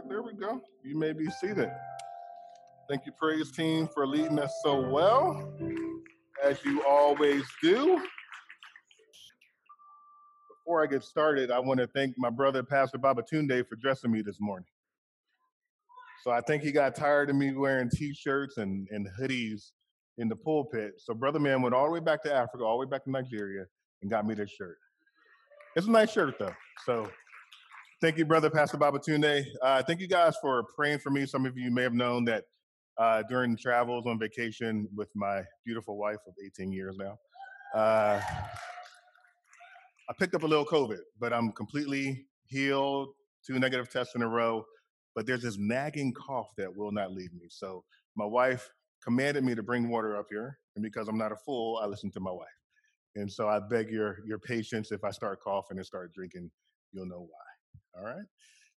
right, there we go. You may be seated. Thank you, praise team, for leading us so well, as you always do. Before I get started, I want to thank my brother, Pastor Babatunde, for dressing me this morning. So I think he got tired of me wearing t-shirts and, and hoodies in the pulpit. So brother man went all the way back to Africa, all the way back to Nigeria, and got me this shirt. It's a nice shirt though. So thank you, brother Pastor Babatunde. Uh, thank you guys for praying for me. Some of you may have known that uh, during travels on vacation with my beautiful wife of 18 years now, uh, I picked up a little COVID, but I'm completely healed. Two negative tests in a row but there's this nagging cough that will not leave me. So my wife commanded me to bring water up here, and because I'm not a fool, I listen to my wife. And so I beg your your patience. If I start coughing and start drinking, you'll know why. All right.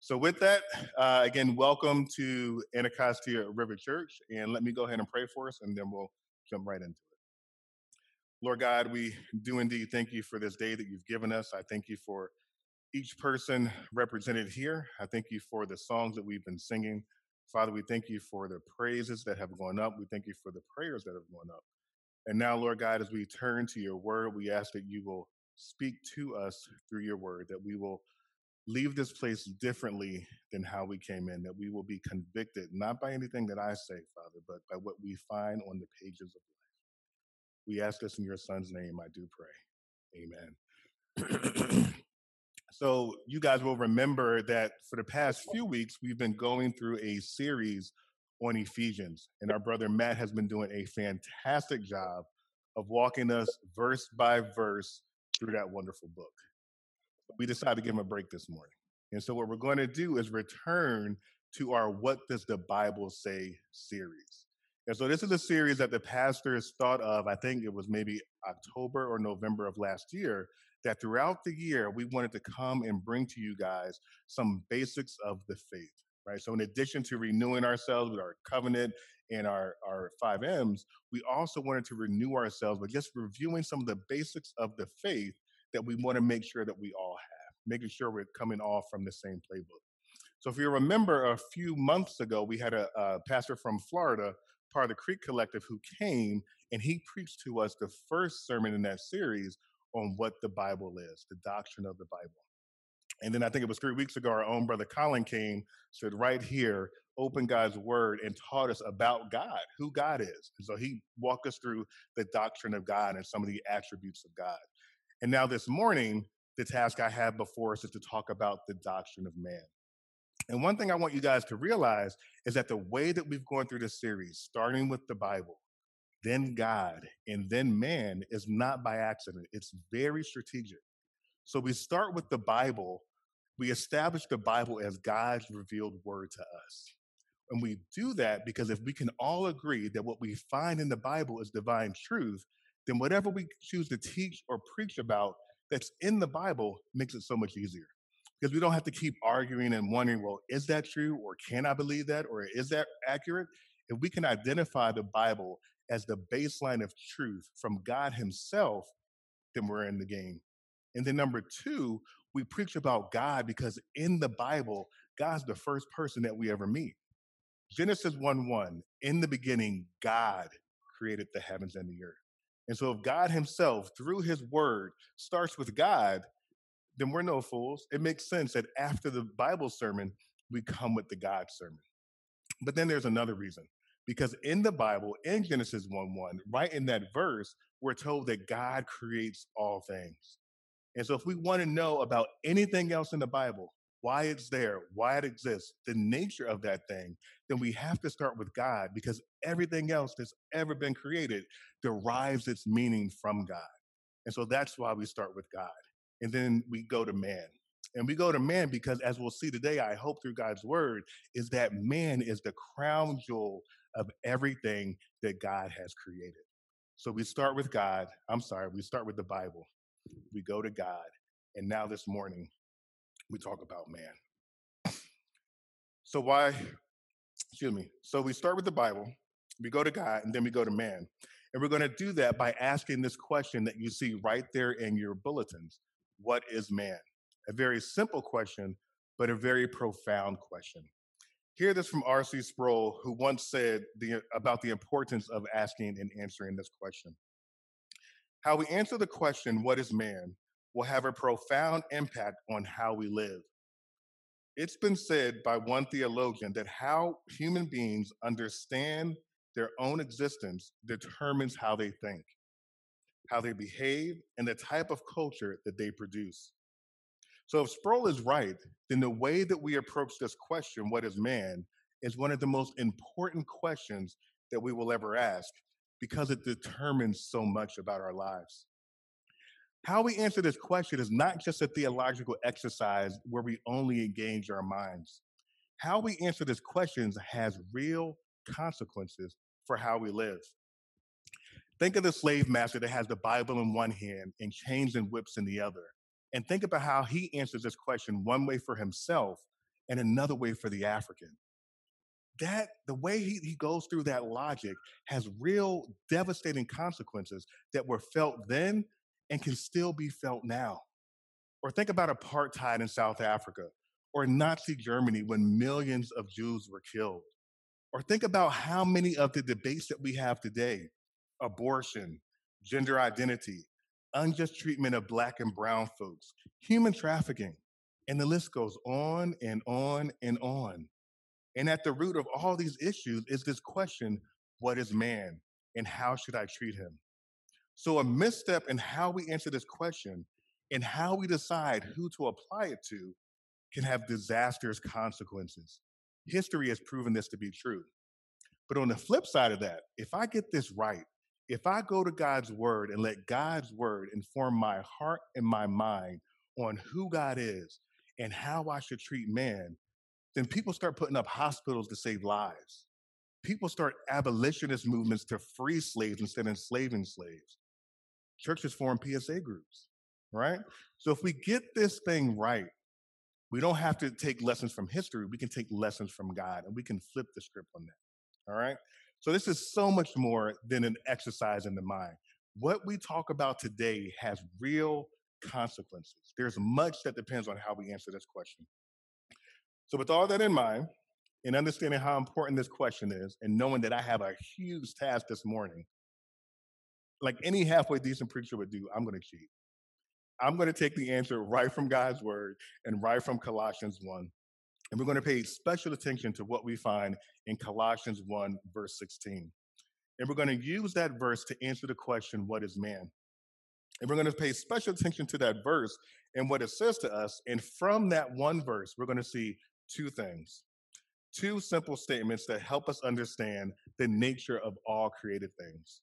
So with that, uh, again, welcome to Anacostia River Church, and let me go ahead and pray for us, and then we'll jump right into it. Lord God, we do indeed thank you for this day that you've given us. I thank you for each person represented here. I thank you for the songs that we've been singing. Father, we thank you for the praises that have gone up. We thank you for the prayers that have gone up. And now, Lord God, as we turn to your word, we ask that you will speak to us through your word, that we will leave this place differently than how we came in, that we will be convicted, not by anything that I say, Father, but by what we find on the pages of life. We ask this in your son's name, I do pray. Amen. So, you guys will remember that for the past few weeks, we've been going through a series on Ephesians. And our brother Matt has been doing a fantastic job of walking us verse by verse through that wonderful book. We decided to give him a break this morning. And so, what we're going to do is return to our What Does the Bible Say series. And so, this is a series that the pastors thought of, I think it was maybe October or November of last year, that throughout the year, we wanted to come and bring to you guys some basics of the faith, right? So, in addition to renewing ourselves with our covenant and our, our five M's, we also wanted to renew ourselves by just reviewing some of the basics of the faith that we want to make sure that we all have, making sure we're coming all from the same playbook. So, if you remember, a few months ago, we had a, a pastor from Florida, part of the Creek Collective, who came and he preached to us the first sermon in that series on what the Bible is, the doctrine of the Bible. And then I think it was three weeks ago, our own brother Colin came, stood right here, opened God's word, and taught us about God, who God is. And so he walked us through the doctrine of God and some of the attributes of God. And now this morning, the task I have before us is to talk about the doctrine of man. And one thing I want you guys to realize is that the way that we've gone through this series, starting with the Bible, then God, and then man is not by accident. It's very strategic. So we start with the Bible. We establish the Bible as God's revealed word to us. And we do that because if we can all agree that what we find in the Bible is divine truth, then whatever we choose to teach or preach about that's in the Bible makes it so much easier. Because we don't have to keep arguing and wondering, well, is that true? Or can I believe that? Or is that accurate? If we can identify the Bible as the baseline of truth from God Himself, then we're in the game. And then number two, we preach about God because in the Bible, God's the first person that we ever meet. Genesis 1 1, in the beginning, God created the heavens and the earth. And so if God Himself, through His word, starts with God, then we're no fools. It makes sense that after the Bible sermon, we come with the God sermon. But then there's another reason. Because in the Bible, in Genesis 1 1, right in that verse, we're told that God creates all things. And so if we want to know about anything else in the Bible, why it's there, why it exists, the nature of that thing, then we have to start with God because everything else that's ever been created derives its meaning from God. And so that's why we start with God. And then we go to man. And we go to man because, as we'll see today, I hope through God's word, is that man is the crown jewel of everything that God has created. So we start with God. I'm sorry, we start with the Bible. We go to God. And now this morning, we talk about man. So, why, excuse me. So, we start with the Bible, we go to God, and then we go to man. And we're going to do that by asking this question that you see right there in your bulletins What is man? A very simple question, but a very profound question. Hear this from R.C. Sproul, who once said the, about the importance of asking and answering this question. How we answer the question, What is man? Will have a profound impact on how we live. It's been said by one theologian that how human beings understand their own existence determines how they think, how they behave, and the type of culture that they produce. So, if Sproul is right, then the way that we approach this question, what is man, is one of the most important questions that we will ever ask because it determines so much about our lives. How we answer this question is not just a theological exercise where we only engage our minds. How we answer this question has real consequences for how we live. Think of the slave master that has the Bible in one hand and chains and whips in the other. And think about how he answers this question one way for himself and another way for the African. That the way he, he goes through that logic has real devastating consequences that were felt then and can still be felt now. Or think about apartheid in South Africa or Nazi Germany when millions of Jews were killed. Or think about how many of the debates that we have today abortion, gender identity, unjust treatment of black and brown folks, human trafficking, and the list goes on and on and on. And at the root of all these issues is this question what is man and how should I treat him? So, a misstep in how we answer this question and how we decide who to apply it to can have disastrous consequences. History has proven this to be true. But on the flip side of that, if I get this right, if I go to God's word and let God's word inform my heart and my mind on who God is and how I should treat man, then people start putting up hospitals to save lives. People start abolitionist movements to free slaves instead of enslaving slaves churches form PSA groups, right? So if we get this thing right, we don't have to take lessons from history. We can take lessons from God and we can flip the script on that. All right. So this is so much more than an exercise in the mind. What we talk about today has real consequences. There's much that depends on how we answer this question. So, with all that in mind, and understanding how important this question is, and knowing that I have a huge task this morning, like any halfway decent preacher would do, I'm going to cheat. I'm going to take the answer right from God's word and right from Colossians 1. And we're going to pay special attention to what we find in Colossians 1, verse 16. And we're going to use that verse to answer the question, What is man? And we're going to pay special attention to that verse and what it says to us. And from that one verse, we're going to see two things two simple statements that help us understand the nature of all created things.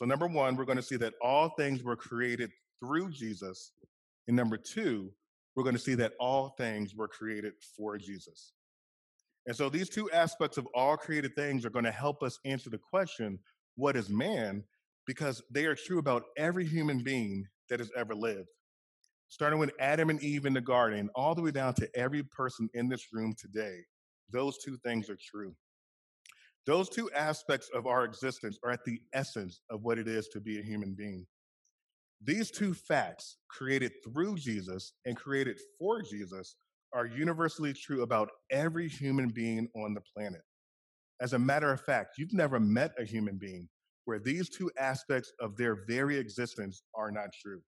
So, number one, we're going to see that all things were created through Jesus. And number two, we're going to see that all things were created for Jesus. And so, these two aspects of all created things are going to help us answer the question what is man? Because they are true about every human being that has ever lived. Starting with Adam and Eve in the garden, all the way down to every person in this room today, those two things are true. Those two aspects of our existence are at the essence of what it is to be a human being. These two facts, created through Jesus and created for Jesus, are universally true about every human being on the planet. As a matter of fact, you've never met a human being where these two aspects of their very existence are not true.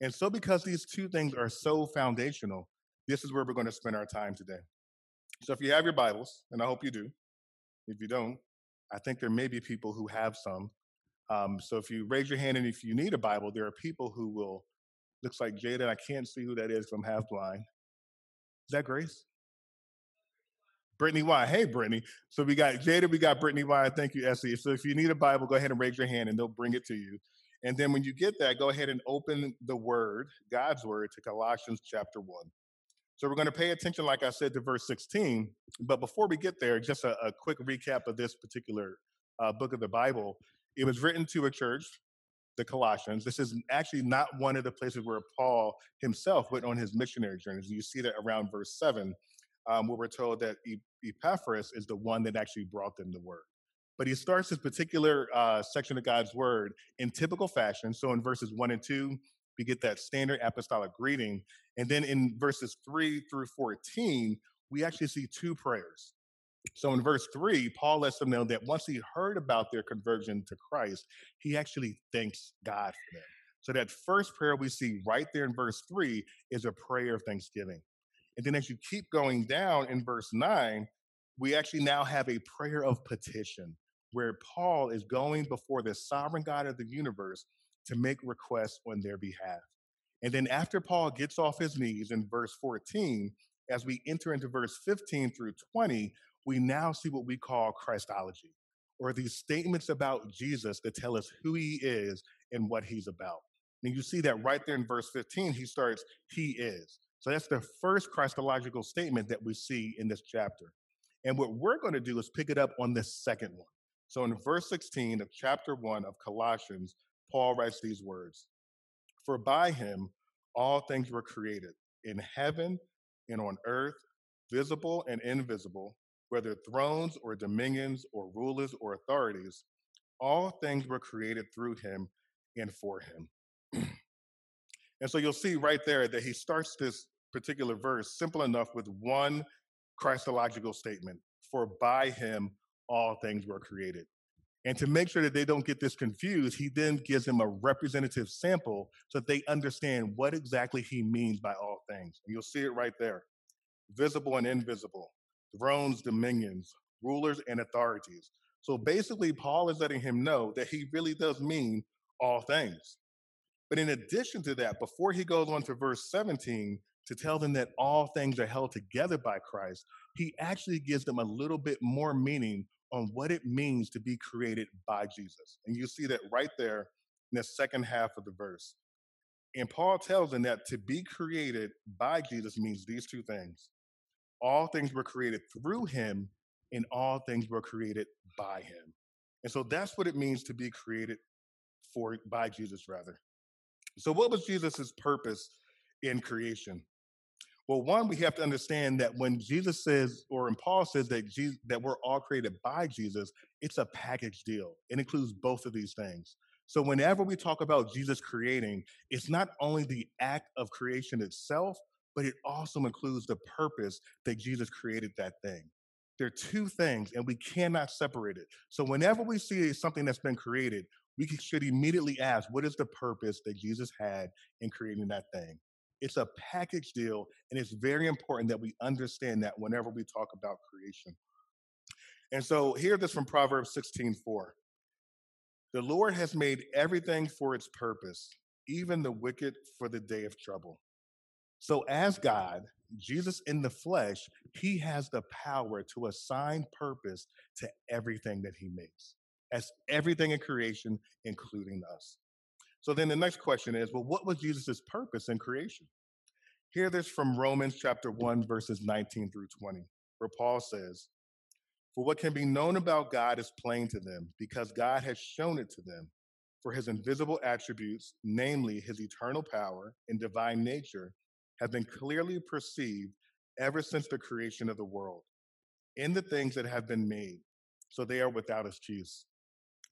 And so, because these two things are so foundational, this is where we're going to spend our time today. So, if you have your Bibles, and I hope you do, if you don't, I think there may be people who have some. Um, so if you raise your hand and if you need a Bible, there are people who will, looks like Jada, I can't see who that is I'm half blind. Is that Grace? Brittany Y. Hey, Brittany. So we got Jada, we got Brittany Y. Thank you, Essie. So if you need a Bible, go ahead and raise your hand and they'll bring it to you. And then when you get that, go ahead and open the word, God's word, to Colossians chapter 1. So we're going to pay attention, like I said, to verse 16. But before we get there, just a, a quick recap of this particular uh, book of the Bible. It was written to a church, the Colossians. This is actually not one of the places where Paul himself went on his missionary journeys. You see that around verse 7, um, where we're told that Epaphras is the one that actually brought them the word. But he starts this particular uh, section of God's word in typical fashion. So in verses 1 and 2, we get that standard apostolic greeting. And then in verses 3 through 14, we actually see two prayers. So in verse three, Paul lets them know that once he heard about their conversion to Christ, he actually thanks God for them. So that first prayer we see right there in verse three is a prayer of thanksgiving. And then as you keep going down in verse nine, we actually now have a prayer of petition where Paul is going before the sovereign God of the universe to make requests on their behalf. And then after Paul gets off his knees in verse 14, as we enter into verse 15 through 20, we now see what we call Christology, or these statements about Jesus that tell us who he is and what he's about. And you see that right there in verse 15, he starts, He is. So that's the first Christological statement that we see in this chapter. And what we're going to do is pick it up on the second one. So in verse 16 of chapter 1 of Colossians, Paul writes these words For by him all things were created, in heaven and on earth, visible and invisible, whether thrones or dominions or rulers or authorities, all things were created through him and for him. and so you'll see right there that he starts this particular verse simple enough with one Christological statement for by him all things were created. And to make sure that they don't get this confused, he then gives them a representative sample so that they understand what exactly he means by all things. And you'll see it right there visible and invisible, thrones, dominions, rulers, and authorities. So basically, Paul is letting him know that he really does mean all things. But in addition to that, before he goes on to verse 17 to tell them that all things are held together by Christ, he actually gives them a little bit more meaning on what it means to be created by Jesus. And you see that right there in the second half of the verse. And Paul tells them that to be created by Jesus means these two things all things were created through him, and all things were created by him. And so that's what it means to be created for by Jesus, rather. So, what was Jesus's purpose in creation? Well, one, we have to understand that when Jesus says, or when Paul says that Jesus, that we're all created by Jesus, it's a package deal. It includes both of these things. So whenever we talk about Jesus creating, it's not only the act of creation itself, but it also includes the purpose that Jesus created that thing. There are two things, and we cannot separate it. So whenever we see something that's been created, we should immediately ask, what is the purpose that Jesus had in creating that thing? It's a package deal, and it's very important that we understand that whenever we talk about creation. And so, hear this from Proverbs 16 4. The Lord has made everything for its purpose, even the wicked for the day of trouble. So, as God, Jesus in the flesh, he has the power to assign purpose to everything that he makes, as everything in creation, including us. So then the next question is well, what was Jesus' purpose in creation? Hear this from Romans chapter 1, verses 19 through 20, where Paul says, For what can be known about God is plain to them, because God has shown it to them. For his invisible attributes, namely his eternal power and divine nature, have been clearly perceived ever since the creation of the world in the things that have been made, so they are without excuse.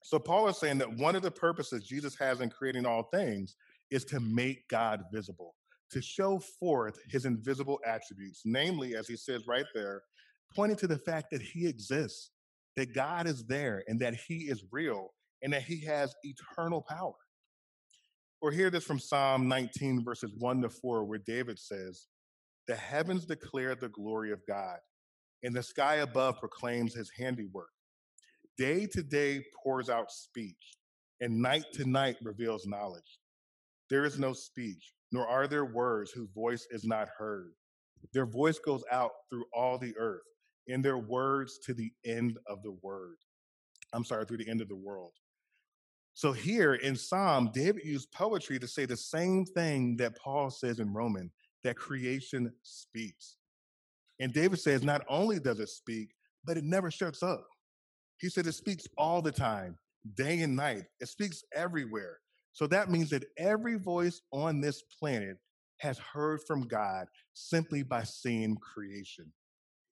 So Paul is saying that one of the purposes Jesus has in creating all things is to make God visible, to show forth his invisible attributes, namely, as he says right there, pointing to the fact that he exists, that God is there, and that he is real, and that he has eternal power. Or hear this from Psalm 19, verses 1 to 4, where David says, The heavens declare the glory of God, and the sky above proclaims his handiwork. Day to day pours out speech, and night to night reveals knowledge. There is no speech, nor are there words whose voice is not heard. Their voice goes out through all the earth, and their words to the end of the word. I'm sorry, through the end of the world. So here in Psalm, David used poetry to say the same thing that Paul says in Roman, that creation speaks. And David says not only does it speak, but it never shuts up. He said it speaks all the time, day and night. It speaks everywhere. So that means that every voice on this planet has heard from God simply by seeing creation.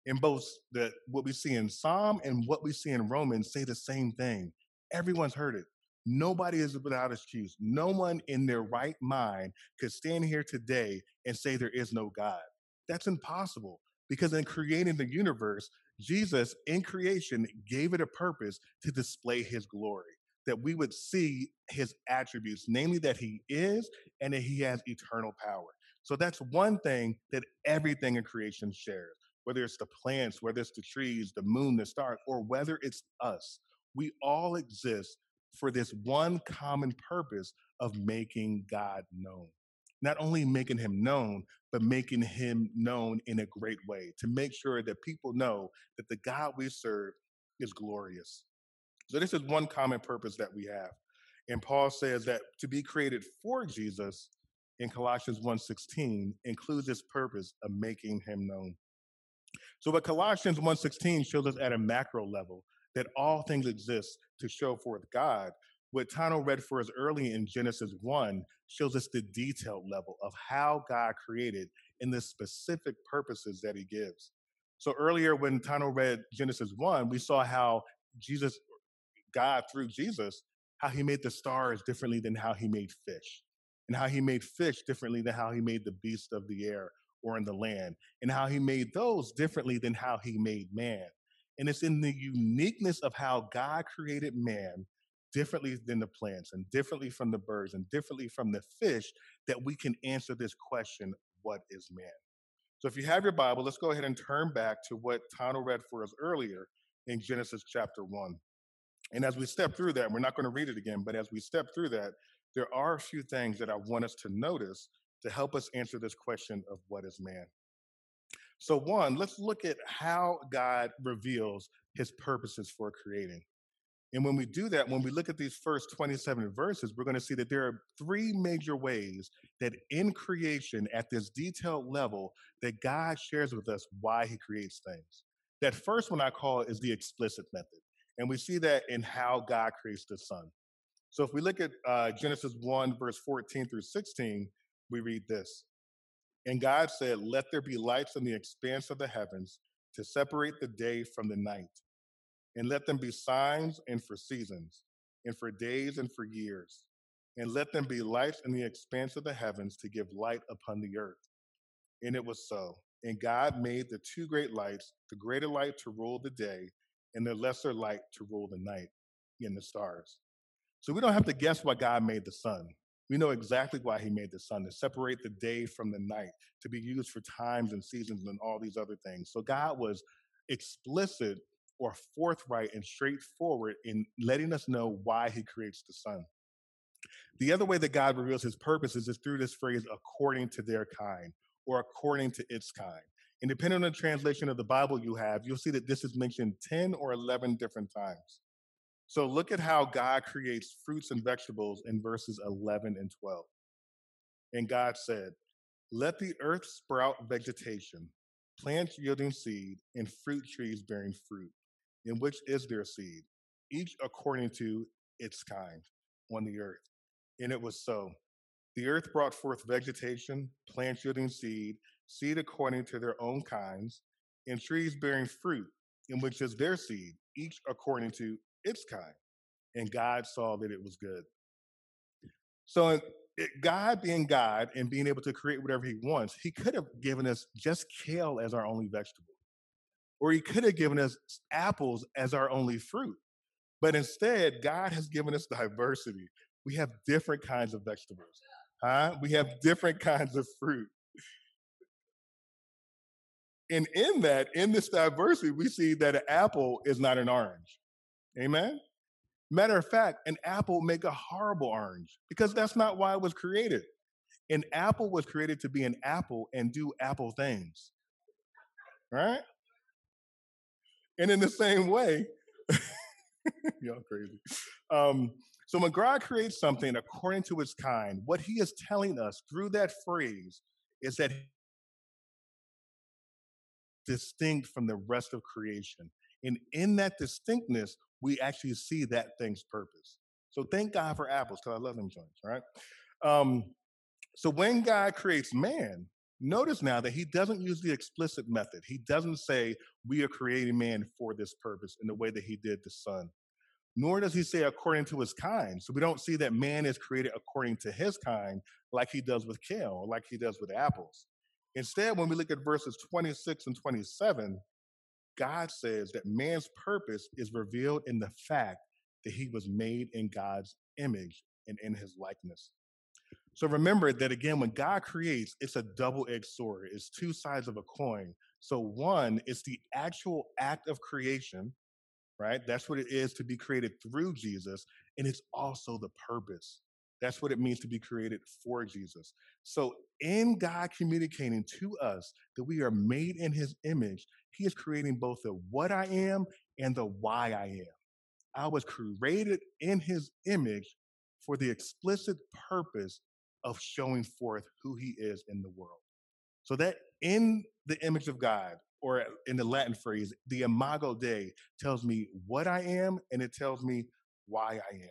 And both the what we see in Psalm and what we see in Romans say the same thing. Everyone's heard it. Nobody is without excuse. No one in their right mind could stand here today and say there is no God. That's impossible Because in creating the universe, Jesus in creation gave it a purpose to display his glory, that we would see his attributes, namely that he is and that he has eternal power. So that's one thing that everything in creation shares, whether it's the plants, whether it's the trees, the moon, the stars, or whether it's us. We all exist for this one common purpose of making God known. Not only making him known, but making him known in a great way to make sure that people know that the God we serve is glorious. So, this is one common purpose that we have. And Paul says that to be created for Jesus in Colossians 1:16 includes this purpose of making him known. So what Colossians 1:16 shows us at a macro level that all things exist to show forth God, what Tano read for us early in Genesis 1 shows us the detailed level of how God created and the specific purposes that he gives. So earlier when Tano read Genesis 1, we saw how Jesus, God through Jesus, how he made the stars differently than how he made fish, and how he made fish differently than how he made the beasts of the air or in the land, and how he made those differently than how he made man. And it's in the uniqueness of how God created man differently than the plants and differently from the birds and differently from the fish that we can answer this question what is man? So if you have your Bible, let's go ahead and turn back to what Tano read for us earlier in Genesis chapter 1. And as we step through that, we're not going to read it again, but as we step through that, there are a few things that I want us to notice to help us answer this question of what is man. So, one, let's look at how God reveals his purposes for creating. And when we do that, when we look at these first 27 verses, we're going to see that there are three major ways that in creation, at this detailed level, that God shares with us why he creates things. That first one I call is the explicit method. And we see that in how God creates the sun. So if we look at uh, Genesis 1, verse 14 through 16, we read this And God said, Let there be lights in the expanse of the heavens to separate the day from the night and let them be signs and for seasons, and for days and for years. And let them be lights in the expanse of the heavens to give light upon the earth. And it was so. And God made the two great lights, the greater light to rule the day, and the lesser light to rule the night in the stars. So we don't have to guess why God made the sun. We know exactly why he made the sun to separate the day from the night, to be used for times and seasons and all these other things. So God was explicit or forthright and straightforward in letting us know why he creates the sun. The other way that God reveals his purposes is through this phrase, according to their kind or according to its kind. And depending on the translation of the Bible you have, you'll see that this is mentioned 10 or 11 different times. So look at how God creates fruits and vegetables in verses 11 and 12. And God said, Let the earth sprout vegetation, plants yielding seed, and fruit trees bearing fruit in which is their seed, each according to its kind on the earth. And it was so. The earth brought forth vegetation, plants yielding seed, seed according to their own kinds, and trees bearing fruit, in which is their seed, each according to its kind. And God saw that it was good. So, God being God and being able to create whatever He wants, He could have given us just kale as our only vegetable. Or he could have given us apples as our only fruit. But instead, God has given us diversity. We have different kinds of vegetables. Huh? We have different kinds of fruit. And in that, in this diversity, we see that an apple is not an orange. Amen? Matter of fact, an apple make a horrible orange because that's not why it was created. An apple was created to be an apple and do apple things. Right? And in the same way, y'all crazy. Um, so when God creates something according to its kind, what he is telling us through that phrase is that distinct from the rest of creation. And in that distinctness, we actually see that thing's purpose. So thank God for apples, because I love them joints, right? Um, so when God creates man, Notice now that he doesn't use the explicit method. He doesn't say, We are creating man for this purpose in the way that he did the sun. Nor does he say according to his kind. So we don't see that man is created according to his kind like he does with kale like he does with apples. Instead, when we look at verses 26 and 27, God says that man's purpose is revealed in the fact that he was made in God's image and in his likeness. So remember that again, when God creates, it's a double edged sword, it's two sides of a coin. So, one, it's the actual act of creation, right? That's what it is to be created through Jesus. And it's also the purpose. That's what it means to be created for Jesus. So, in God communicating to us that we are made in his image, he is creating both the what I am and the why I am. I was created in his image for the explicit purpose of showing forth who he is in the world. So, that in the image of God, or in the Latin phrase, the imago Dei tells me what I am and it tells me why I am.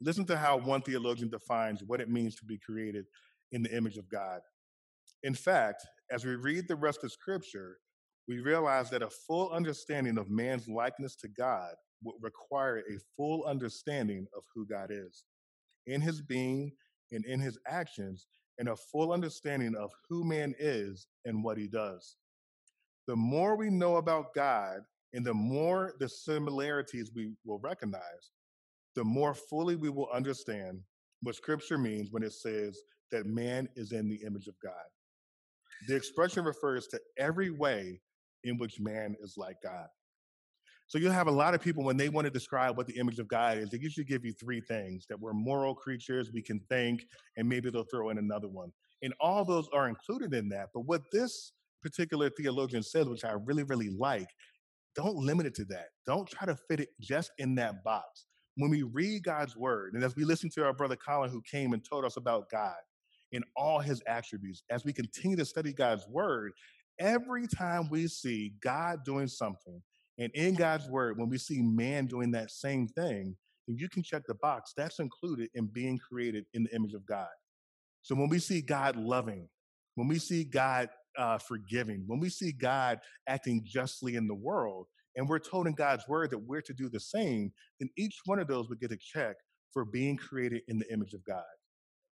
Listen to how one theologian defines what it means to be created in the image of God. In fact, as we read the rest of Scripture, we realize that a full understanding of man's likeness to God would require a full understanding of who God is in his being and in his actions, and a full understanding of who man is and what he does. The more we know about God and the more the similarities we will recognize, the more fully we will understand what scripture means when it says that man is in the image of God. The expression refers to every way in which man is like God. So you'll have a lot of people when they want to describe what the image of God is, they usually give you three things that we're moral creatures, we can think, and maybe they'll throw in another one. And all those are included in that. But what this particular theologian says, which I really, really like, don't limit it to that. Don't try to fit it just in that box when we read God's word, and as we listen to our brother Colin, who came and told us about God in all his attributes, as we continue to study God's word, every time we see God doing something, and in God's word, when we see man doing that same thing, then you can check the box. That's included in being created in the image of God. So when we see God loving, when we see God uh, forgiving, when we see God acting justly in the world, and we're told in God's word that we're to do the same, then each one of those would get a check for being created in the image of God.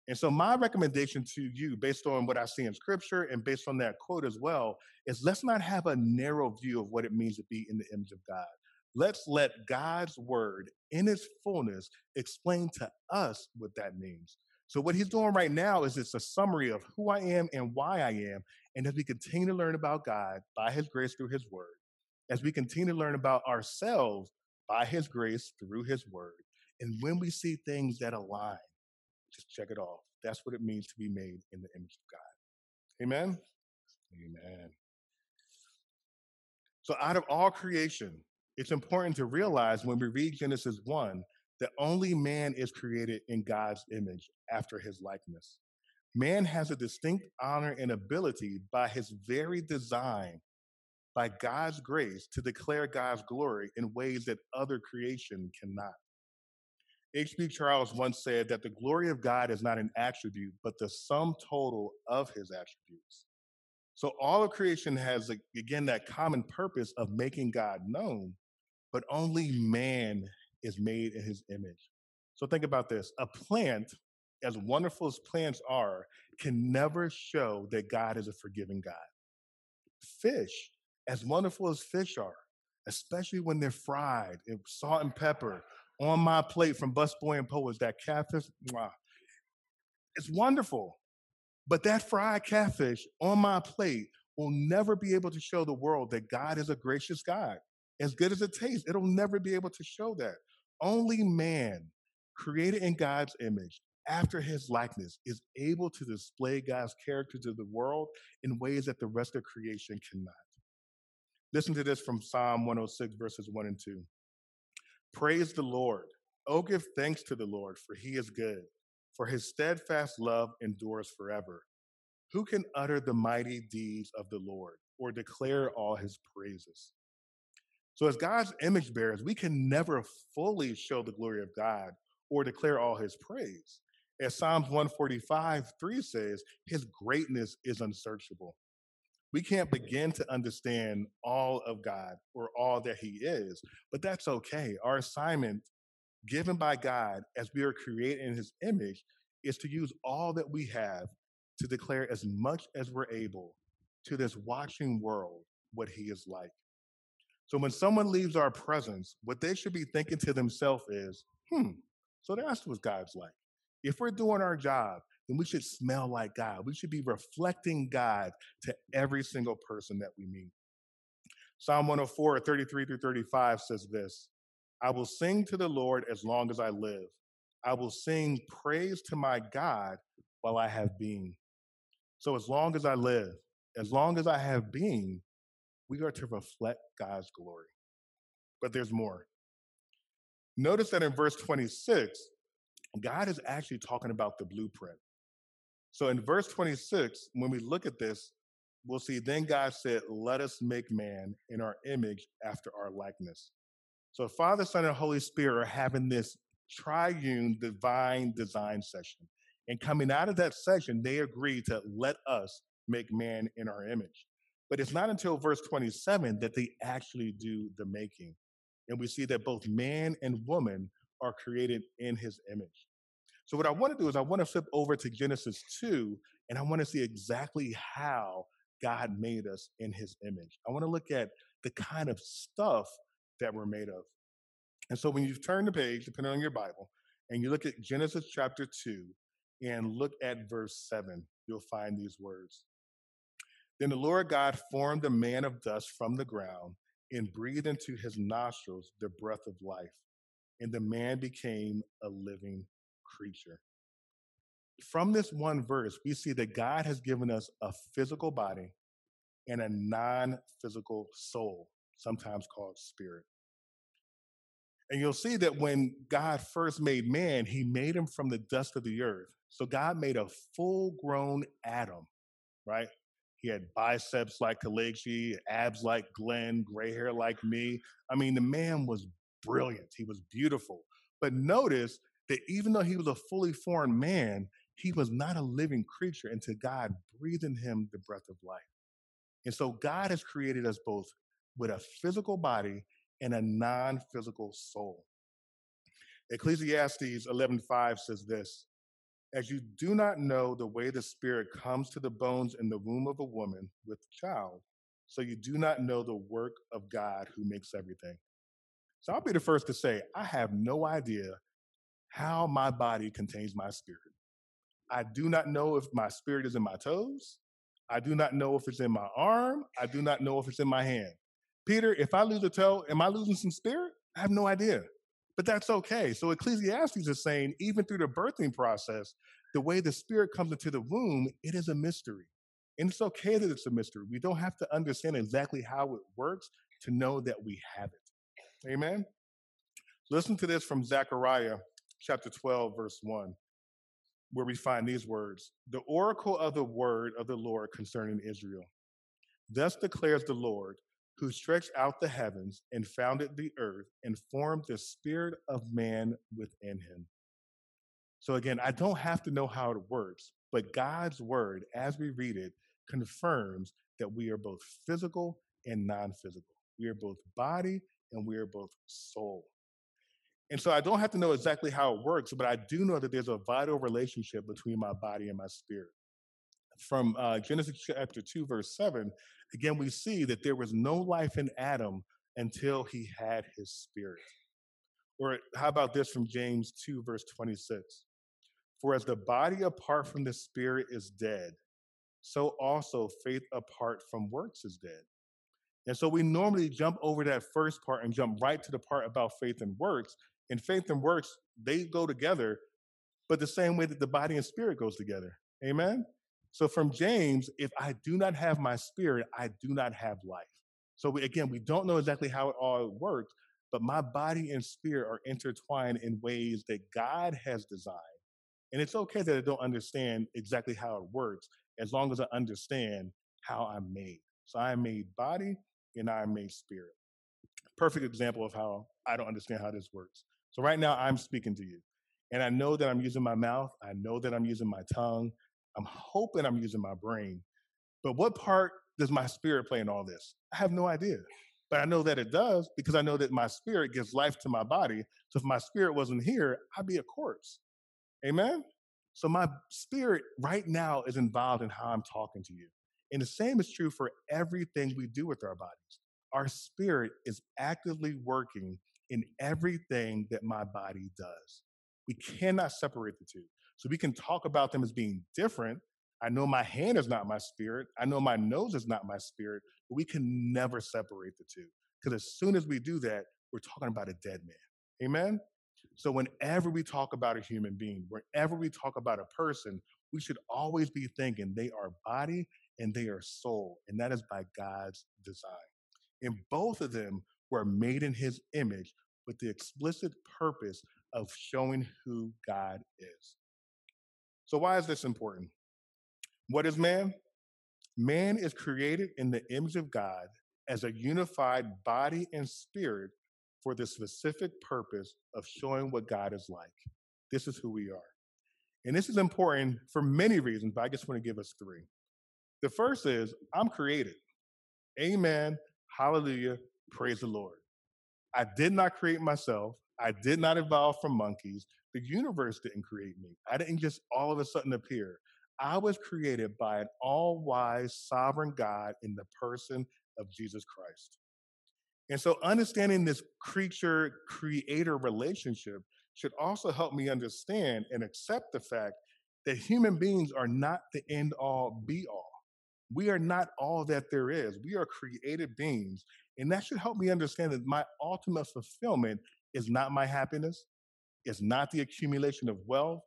And so, my recommendation to you, based on what I see in scripture and based on that quote as well, is let's not have a narrow view of what it means to be in the image of God. Let's let God's word in its fullness explain to us what that means. So, what he's doing right now is it's a summary of who I am and why I am. And as we continue to learn about God by his grace through his word, as we continue to learn about ourselves by His grace through His Word. And when we see things that align, just check it off. That's what it means to be made in the image of God. Amen? Amen. So, out of all creation, it's important to realize when we read Genesis 1 that only man is created in God's image after his likeness. Man has a distinct honor and ability by his very design by God's grace to declare God's glory in ways that other creation cannot. H.B. Charles once said that the glory of God is not an attribute, but the sum total of his attributes. So all of creation has, again, that common purpose of making God known, but only man is made in his image. So think about this a plant, as wonderful as plants are, can never show that God is a forgiving God. Fish as wonderful as fish are, especially when they're fried salt and pepper on my plate from Busboy and Poets, that catfish, mwah, it's wonderful. But that fried catfish on my plate will never be able to show the world that God is a gracious God. As good as it tastes, it'll never be able to show that. Only man, created in God's image, after his likeness, is able to display God's character to the world in ways that the rest of creation cannot. Listen to this from Psalm 106, verses 1 and 2. Praise the Lord. Oh, give thanks to the Lord, for he is good, for his steadfast love endures forever. Who can utter the mighty deeds of the Lord or declare all his praises? So, as God's image bearers, we can never fully show the glory of God or declare all his praise. As Psalms 145 3 says, his greatness is unsearchable we can't begin to understand all of God or all that He is, but that's okay. Our assignment given by God as we are created in His image is to use all that we have to declare as much as we're able to this watching world what he is like. So when someone leaves our presence, what they should be thinking to themselves is, hmm, so that's what God's like. If we're doing our job, then we should smell like God. We should be reflecting God to every single person that we meet. Psalm 104, 33 through 35 says this I will sing to the Lord as long as I live. I will sing praise to my God while I have being. So, as long as I live, as long as I have being, we are to reflect God's glory. But there's more. Notice that in verse 26, God is actually talking about the blueprint. So in verse 26, when we look at this, we'll see then God said, Let us make man in our image after our likeness. So Father, Son, and Holy Spirit are having this triune divine design session. And coming out of that session, they agree to let us make man in our image. But it's not until verse 27 that they actually do the making. And we see that both man and woman are created in his image. So, what I want to do is, I want to flip over to Genesis 2, and I want to see exactly how God made us in his image. I want to look at the kind of stuff that we're made of. And so, when you turn the page, depending on your Bible, and you look at Genesis chapter 2 and look at verse 7, you'll find these words. Then the Lord God formed a man of dust from the ground and breathed into his nostrils the breath of life, and the man became a living creature. From this one verse, we see that God has given us a physical body and a non physical soul, sometimes called spirit. And you'll see that when God first made man, he made him from the dust of the earth. So God made a full grown Adam, right? He had biceps like Kalechi, abs like Glenn, gray hair like me. I mean, the man was brilliant. He was beautiful. But notice that even though he was a fully formed man, he was not a living creature until God breathed in him the breath of life. And so God has created us both with a physical body and a non-physical soul. Ecclesiastes 11:5 says this, as you do not know the way the spirit comes to the bones in the womb of a woman with child, so you do not know the work of God who makes everything. So I'll be the first to say, I have no idea how my body contains my spirit. I do not know if my spirit is in my toes. I do not know if it's in my arm. I do not know if it's in my hand. Peter, if I lose a toe, am I losing some spirit? I have no idea. But that's okay. So Ecclesiastes is saying, even through the birthing process, the way the spirit comes into the womb, it is a mystery. And it's okay that it's a mystery. We don't have to understand exactly how it works to know that we have it. Amen. Listen to this from Zechariah chapter 12, verse 1, where we find these words The oracle of the word of the Lord concerning Israel. Thus declares the Lord, who stretched out the heavens and founded the earth and formed the spirit of man within him. So, again, I don't have to know how it works, but God's word, as we read it, confirms that we are both physical and non physical. We are both body and we are both soul. And so I don't have to know exactly how it works, but I do know that there's a vital relationship between my body and my spirit. From uh, Genesis chapter 2, verse 7, again, we see that there was no life in Adam until he had his spirit. Or how about this from James 2, verse 26? For as the body apart from the spirit is dead, so also faith apart from works is dead. And so we normally jump over that first part and jump right to the part about faith and works. And faith and works, they go together, but the same way that the body and spirit goes together. Amen? So from James, if I do not have my spirit, I do not have life. So we, again, we don't know exactly how it all works, but my body and spirit are intertwined in ways that God has designed. And it's okay that I don't understand exactly how it works, as long as I understand how I'm made. So I am made body and I am made spirit. Perfect example of how I don't understand how this works. So right now I'm speaking to you. And I know that I'm using my mouth. I know that I'm using my tongue. I'm hoping I'm using my brain. But what part does my spirit play in all this? I have no idea. But I know that it does because I know that my spirit gives life to my body. So if my spirit wasn't here, I'd be a corpse. Amen? So my spirit right now is involved in how I'm talking to you. And the same is true for everything we do with our bodies. Our spirit is actively working in everything that my body does. We cannot separate the two. So we can talk about them as being different. I know my hand is not my spirit. I know my nose is not my spirit, but we can never separate the two. Because as soon as we do that, we're talking about a dead man. Amen? So whenever we talk about a human being, whenever we talk about a person, we should always be thinking they are body and they are soul. And that is by God's design. And both of them were made in his image with the explicit purpose of showing who God is. So, why is this important? What is man? Man is created in the image of God as a unified body and spirit for the specific purpose of showing what God is like. This is who we are. And this is important for many reasons, but I just want to give us three. The first is I'm created. Amen. Hallelujah. Praise the Lord. I did not create myself. I did not evolve from monkeys. The universe didn't create me. I didn't just all of a sudden appear. I was created by an all wise, sovereign God in the person of Jesus Christ. And so, understanding this creature creator relationship should also help me understand and accept the fact that human beings are not the end all be all. We are not all that there is. We are created beings. And that should help me understand that my ultimate fulfillment is not my happiness, it's not the accumulation of wealth,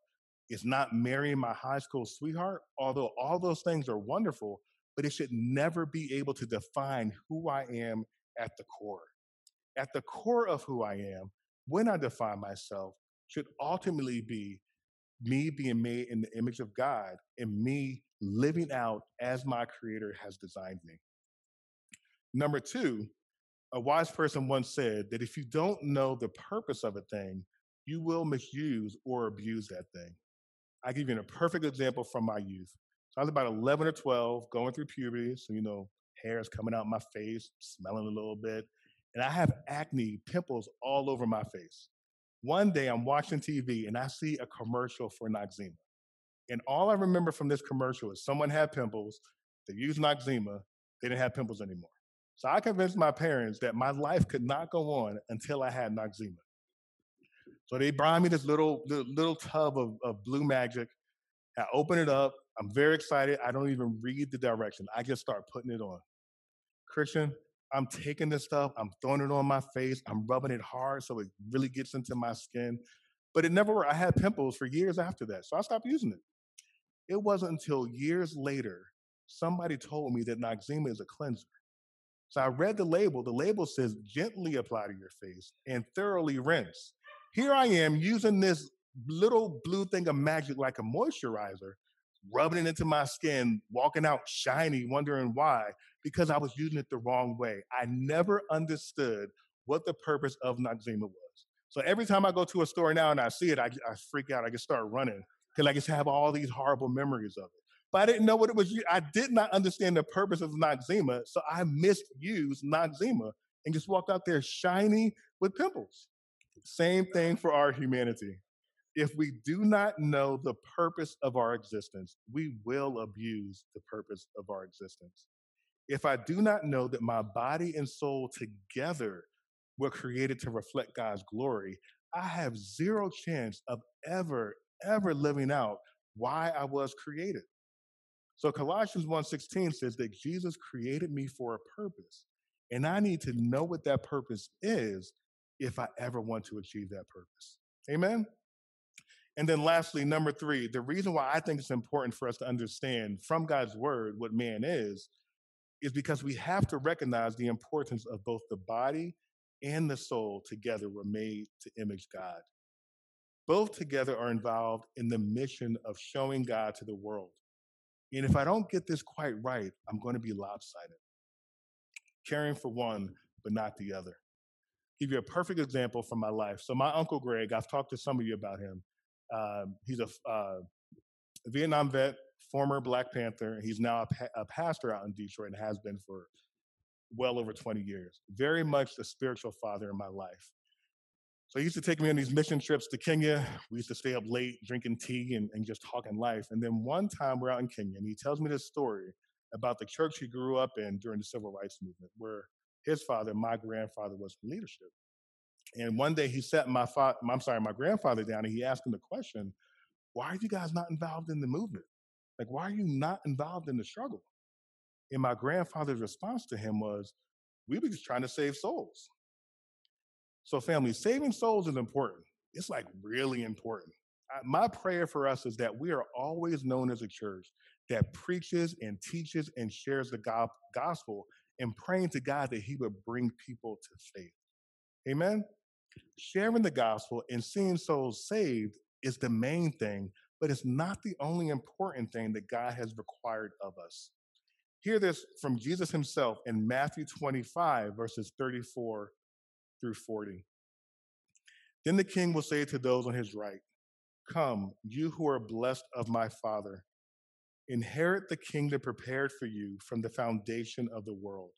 it's not marrying my high school sweetheart, although all those things are wonderful, but it should never be able to define who I am at the core. At the core of who I am, when I define myself, should ultimately be me being made in the image of God and me living out as my creator has designed me. Number two, a wise person once said that if you don't know the purpose of a thing, you will misuse or abuse that thing. I give you a perfect example from my youth. So I was about 11 or 12, going through puberty. So, you know, hair is coming out my face, smelling a little bit. And I have acne, pimples all over my face. One day I'm watching TV and I see a commercial for Noxzema. And all I remember from this commercial is someone had pimples, they used Noxzema, they didn't have pimples anymore. So I convinced my parents that my life could not go on until I had Noxzema. So they brought me this little little tub of, of blue magic. I open it up. I'm very excited. I don't even read the direction. I just start putting it on. Christian, I'm taking this stuff, I'm throwing it on my face, I'm rubbing it hard so it really gets into my skin. But it never worked. I had pimples for years after that. So I stopped using it. It wasn't until years later somebody told me that Noxzema is a cleanser. So I read the label. The label says gently apply to your face and thoroughly rinse. Here I am using this little blue thing of magic like a moisturizer, rubbing it into my skin, walking out shiny, wondering why, because I was using it the wrong way. I never understood what the purpose of Noxzema was. So every time I go to a store now and I see it, I, I freak out. I just start running because I just have all these horrible memories of it. But I didn't know what it was. I did not understand the purpose of Noxzema, so I misused Noxzema and just walked out there shiny with pimples. Same thing for our humanity. If we do not know the purpose of our existence, we will abuse the purpose of our existence. If I do not know that my body and soul together were created to reflect God's glory, I have zero chance of ever, ever living out why I was created. So Colossians 1:16 says that Jesus created me for a purpose. And I need to know what that purpose is if I ever want to achieve that purpose. Amen. And then lastly, number 3, the reason why I think it's important for us to understand from God's word what man is is because we have to recognize the importance of both the body and the soul together were made to image God. Both together are involved in the mission of showing God to the world. And if I don't get this quite right, I'm going to be lopsided, caring for one, but not the other. Give you a perfect example from my life. So, my uncle Greg, I've talked to some of you about him. Um, he's a uh, Vietnam vet, former Black Panther. He's now a, pa- a pastor out in Detroit and has been for well over 20 years. Very much the spiritual father in my life. So he used to take me on these mission trips to Kenya. We used to stay up late drinking tea and, and just talking life. And then one time we're out in Kenya and he tells me this story about the church he grew up in during the civil rights movement, where his father, my grandfather, was in leadership. And one day he sat my father, I'm sorry, my grandfather down and he asked him the question, why are you guys not involved in the movement? Like, why are you not involved in the struggle? And my grandfather's response to him was, we were just trying to save souls. So, family, saving souls is important. It's like really important. My prayer for us is that we are always known as a church that preaches and teaches and shares the gospel and praying to God that He would bring people to faith. Amen? Sharing the gospel and seeing souls saved is the main thing, but it's not the only important thing that God has required of us. Hear this from Jesus himself in Matthew 25, verses 34 through 40. Then the king will say to those on his right, Come, you who are blessed of my Father, inherit the kingdom prepared for you from the foundation of the world.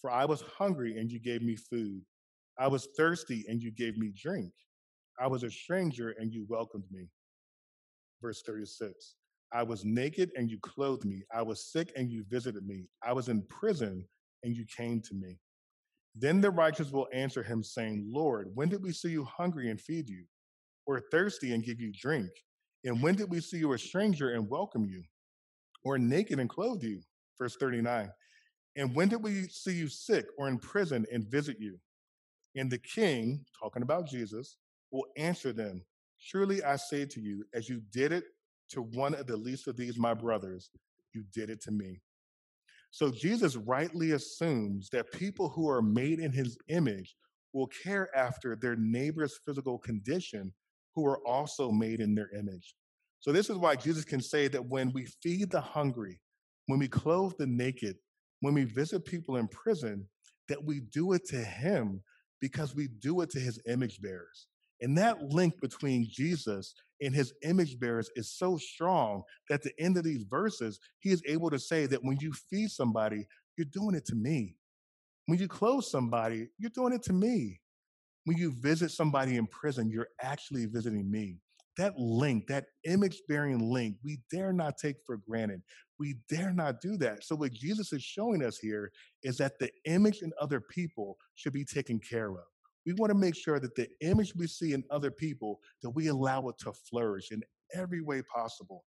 For I was hungry, and you gave me food. I was thirsty, and you gave me drink. I was a stranger, and you welcomed me. Verse 36 I was naked, and you clothed me. I was sick, and you visited me. I was in prison, and you came to me. Then the righteous will answer him, saying, Lord, when did we see you hungry and feed you, or thirsty and give you drink? And when did we see you a stranger and welcome you, or naked and clothe you? Verse 39. And when did we see you sick or in prison and visit you? And the king, talking about Jesus, will answer them Surely I say to you, as you did it to one of the least of these my brothers, you did it to me. So Jesus rightly assumes that people who are made in his image will care after their neighbor's physical condition who are also made in their image. So this is why Jesus can say that when we feed the hungry, when we clothe the naked, when we visit people in prison, that we do it to him because we do it to his image bearers. And that link between Jesus and his image bearers is so strong that at the end of these verses, he is able to say that when you feed somebody, you're doing it to me. When you close somebody, you're doing it to me. When you visit somebody in prison, you're actually visiting me. That link, that image bearing link, we dare not take for granted. We dare not do that. So, what Jesus is showing us here is that the image in other people should be taken care of. We want to make sure that the image we see in other people, that we allow it to flourish in every way possible.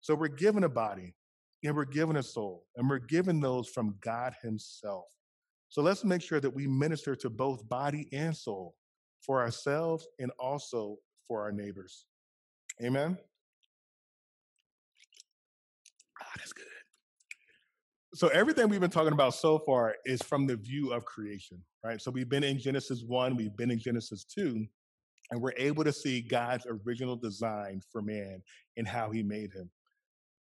So we're given a body and we're given a soul and we're given those from God Himself. So let's make sure that we minister to both body and soul for ourselves and also for our neighbors. Amen. Ah, good so everything we've been talking about so far is from the view of creation, right? So we've been in Genesis 1, we've been in Genesis 2, and we're able to see God's original design for man and how he made him.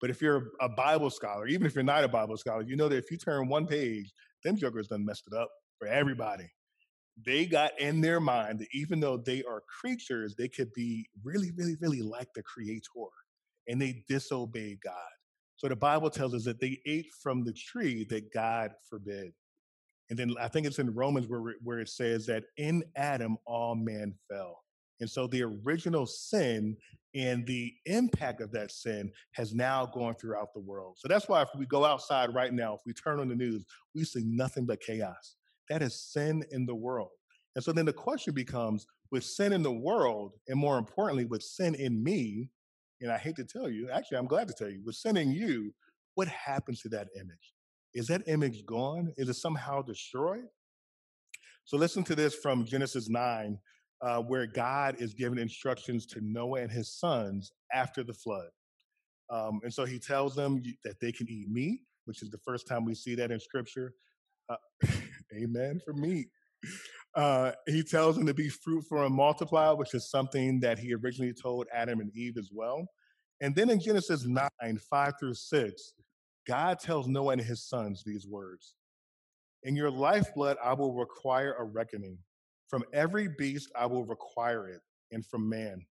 But if you're a Bible scholar, even if you're not a Bible scholar, you know that if you turn one page, them jokers done messed it up for everybody. They got in their mind that even though they are creatures, they could be really, really, really like the creator. And they disobeyed God. So the Bible tells us that they ate from the tree that God forbid. And then I think it's in Romans where, where it says that in Adam all men fell. And so the original sin and the impact of that sin has now gone throughout the world. So that's why if we go outside right now, if we turn on the news, we see nothing but chaos. That is sin in the world. And so then the question becomes with sin in the world, and more importantly, with sin in me, and I hate to tell you, actually, I'm glad to tell you, with sending you, what happens to that image? Is that image gone? Is it somehow destroyed? So listen to this from Genesis 9, uh, where God is giving instructions to Noah and his sons after the flood. Um, and so he tells them that they can eat meat, which is the first time we see that in scripture. Uh, amen for meat. Uh, he tells them to be fruitful and multiply, which is something that he originally told Adam and Eve as well. And then in Genesis 9, 5 through 6, God tells Noah and his sons these words In your lifeblood, I will require a reckoning. From every beast, I will require it, and from man.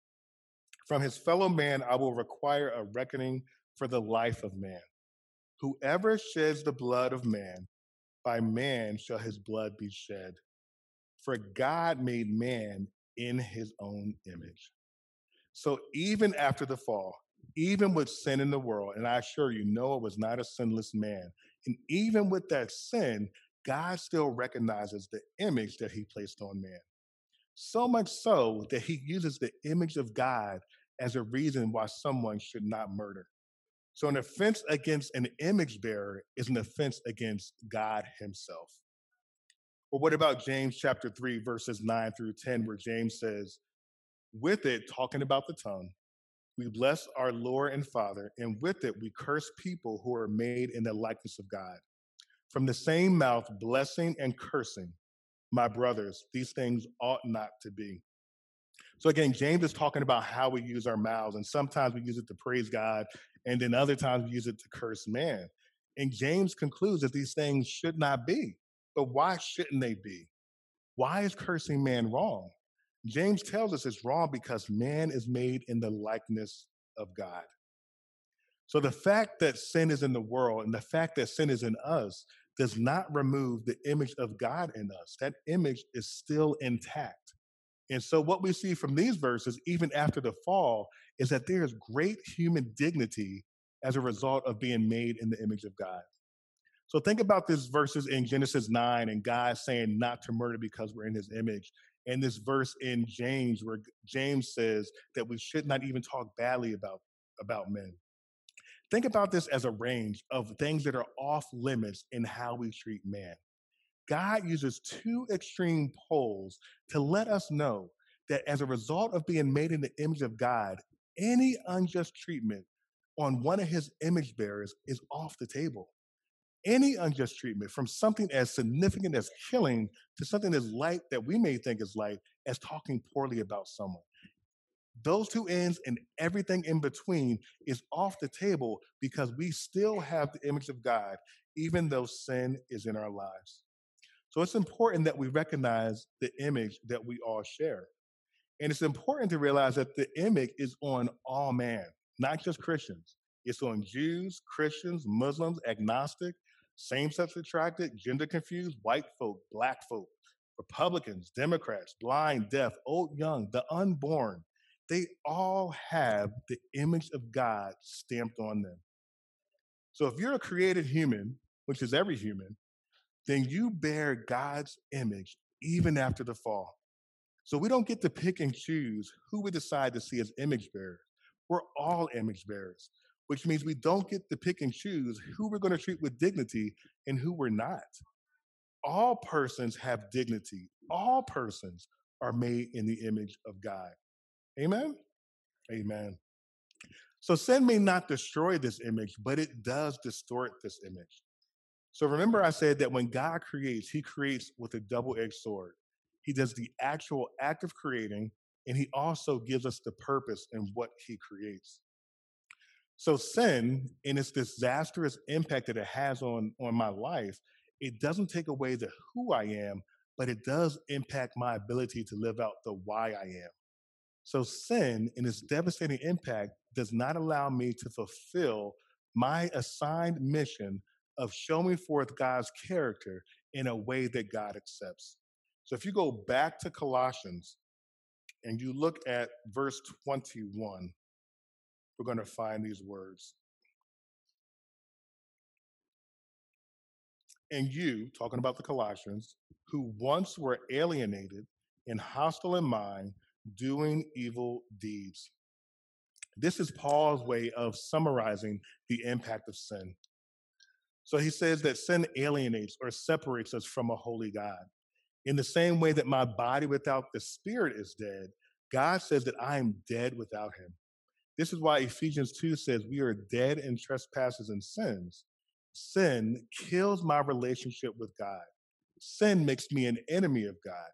From his fellow man, I will require a reckoning for the life of man. Whoever sheds the blood of man, by man shall his blood be shed. For God made man in his own image. So even after the fall, even with sin in the world, and I assure you, Noah was not a sinless man. And even with that sin, God still recognizes the image that he placed on man. So much so that he uses the image of God as a reason why someone should not murder. So, an offense against an image bearer is an offense against God himself. Or what about James chapter 3, verses 9 through 10, where James says, With it, talking about the tongue, we bless our Lord and Father, and with it we curse people who are made in the likeness of God. From the same mouth, blessing and cursing. My brothers, these things ought not to be. So again, James is talking about how we use our mouths, and sometimes we use it to praise God, and then other times we use it to curse man. And James concludes that these things should not be. But why shouldn't they be? Why is cursing man wrong? James tells us it's wrong because man is made in the likeness of God. So the fact that sin is in the world and the fact that sin is in us does not remove the image of God in us. That image is still intact. And so, what we see from these verses, even after the fall, is that there is great human dignity as a result of being made in the image of God. So, think about this verses in Genesis 9 and God saying not to murder because we're in his image. And this verse in James, where James says that we should not even talk badly about, about men. Think about this as a range of things that are off limits in how we treat man. God uses two extreme poles to let us know that as a result of being made in the image of God, any unjust treatment on one of his image bearers is off the table. Any unjust treatment, from something as significant as killing to something as light that we may think is light as talking poorly about someone. Those two ends and everything in between is off the table because we still have the image of God, even though sin is in our lives. So it's important that we recognize the image that we all share. And it's important to realize that the image is on all man, not just Christians. It's on Jews, Christians, Muslims, agnostic, same sex attracted, gender confused, white folk, black folk, Republicans, Democrats, blind, deaf, old, young, the unborn. They all have the image of God stamped on them. So if you're a created human, which is every human, then you bear God's image even after the fall. So we don't get to pick and choose who we decide to see as image bearers. We're all image bearers, which means we don't get to pick and choose mm. who we're going to treat with dignity and who we're not. All persons have dignity. All persons are made in the image of God. Amen? Amen. So sin may not destroy this image, but it does distort this image. So remember, I said that when God creates, he creates with a double edged sword. He does the actual act of creating, and he also gives us the purpose in what he creates. So sin, and its disastrous impact that it has on, on my life, it doesn't take away the who I am, but it does impact my ability to live out the why I am. So sin, and its devastating impact, does not allow me to fulfill my assigned mission of showing forth God's character in a way that God accepts. So if you go back to Colossians and you look at verse 21, we're going to find these words. And you, talking about the Colossians, who once were alienated and hostile in mind, doing evil deeds. This is Paul's way of summarizing the impact of sin. So he says that sin alienates or separates us from a holy God. In the same way that my body without the spirit is dead, God says that I am dead without him. This is why Ephesians 2 says we are dead in trespasses and sins. Sin kills my relationship with God. Sin makes me an enemy of God.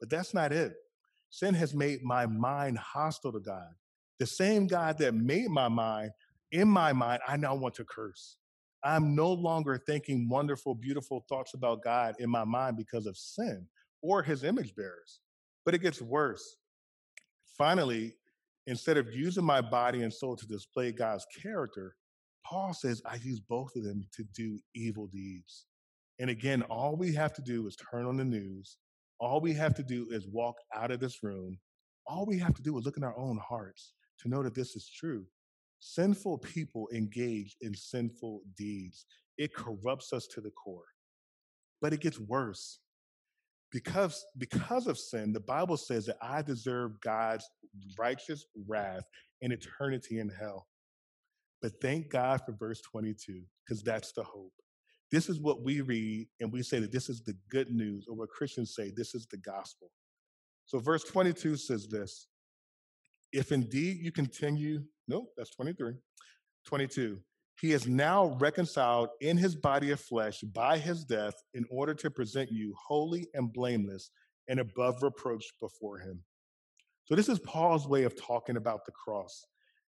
But that's not it. Sin has made my mind hostile to God. The same God that made my mind, in my mind, I now want to curse. I'm no longer thinking wonderful, beautiful thoughts about God in my mind because of sin or his image bearers. But it gets worse. Finally, instead of using my body and soul to display God's character, Paul says I use both of them to do evil deeds. And again, all we have to do is turn on the news All we have to do is walk out of this room. All we have to do is look in our own hearts to know that this is true. Sinful people engage in sinful deeds. It corrupts us to the core. But it gets worse. Because, because of sin, the Bible says that I deserve God's righteous wrath and eternity in hell. But thank God for verse 22, because that's the hope. This is what we read, and we say that this is the good news, or what Christians say, this is the gospel. So, verse 22 says this If indeed you continue, no, that's 23. 22. He is now reconciled in his body of flesh by his death in order to present you holy and blameless and above reproach before him. So, this is Paul's way of talking about the cross.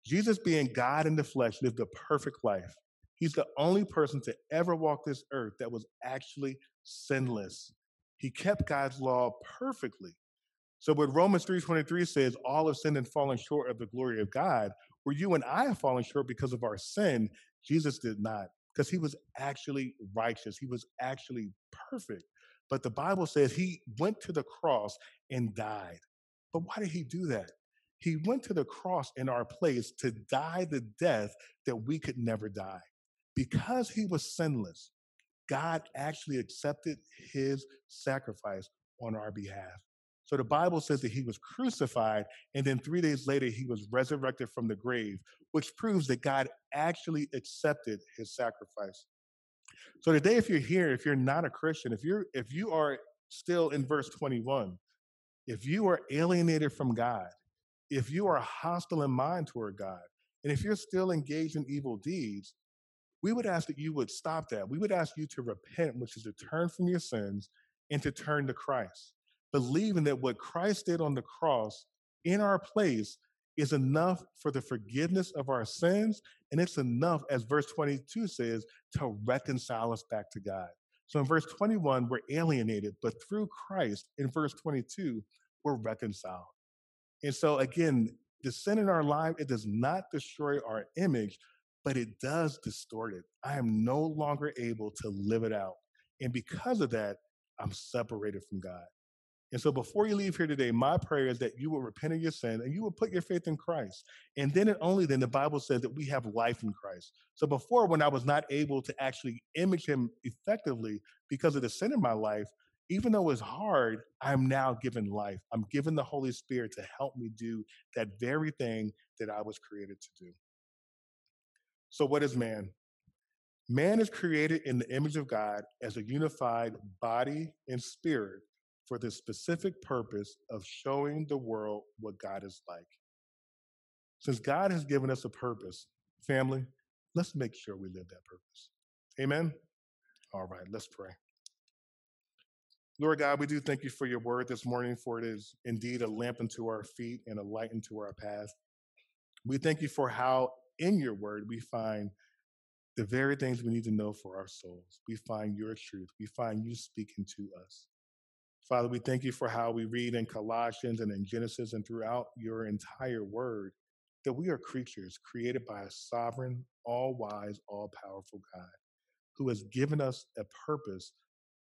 Jesus, being God in the flesh, lived a perfect life. He's the only person to ever walk this earth that was actually sinless. He kept God's law perfectly. So what Romans 3:23 says, all have sinned and fallen short of the glory of God, where you and I have fallen short because of our sin, Jesus did not, because he was actually righteous. He was actually perfect. But the Bible says he went to the cross and died. But why did he do that? He went to the cross in our place to die the death that we could never die. Because he was sinless, God actually accepted his sacrifice on our behalf. So the Bible says that he was crucified, and then three days later, he was resurrected from the grave, which proves that God actually accepted his sacrifice. So today, if you're here, if you're not a Christian, if you're if you are still in verse 21, if you are alienated from God, if you are hostile in mind toward God, and if you're still engaged in evil deeds, we would ask that you would stop that. We would ask you to repent, which is to turn from your sins and to turn to Christ, believing that what Christ did on the cross in our place is enough for the forgiveness of our sins. And it's enough, as verse 22 says, to reconcile us back to God. So in verse 21, we're alienated, but through Christ, in verse 22, we're reconciled. And so again, the sin in our life, it does not destroy our image, but it does distort it. I am no longer able to live it out. And because of that, I'm separated from God. And so before you leave here today, my prayer is that you will repent of your sin and you will put your faith in Christ. And then and only then the Bible says that we have life in Christ. So before when I was not able to actually image him effectively because of the sin in my life, even though it's hard, I'm now given life. I'm given the Holy Spirit to help me do that very thing that I was created to do. So, what is man? Man is created in the image of God as a unified body and spirit for the specific purpose of showing the world what God is like. Since God has given us a purpose, family, let's make sure we live that purpose. Amen? All right, let's pray. Lord God, we do thank you for your word this morning, for it is indeed a lamp unto our feet and a light unto our path. We thank you for how in your word we find the very things we need to know for our souls. We find your truth. We find you speaking to us. Father, we thank you for how we read in Colossians and in Genesis and throughout your entire word that we are creatures created by a sovereign, all wise, all powerful God who has given us a purpose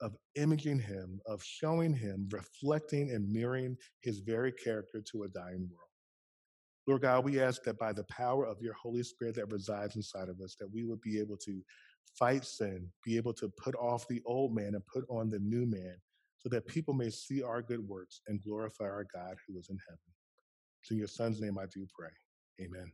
of imaging him, of showing him, reflecting and mirroring his very character to a dying world. Lord God, we ask that by the power of your Holy Spirit that resides inside of us, that we would be able to fight sin, be able to put off the old man and put on the new man, so that people may see our good works and glorify our God who is in heaven. It's in your son's name I do pray. Amen.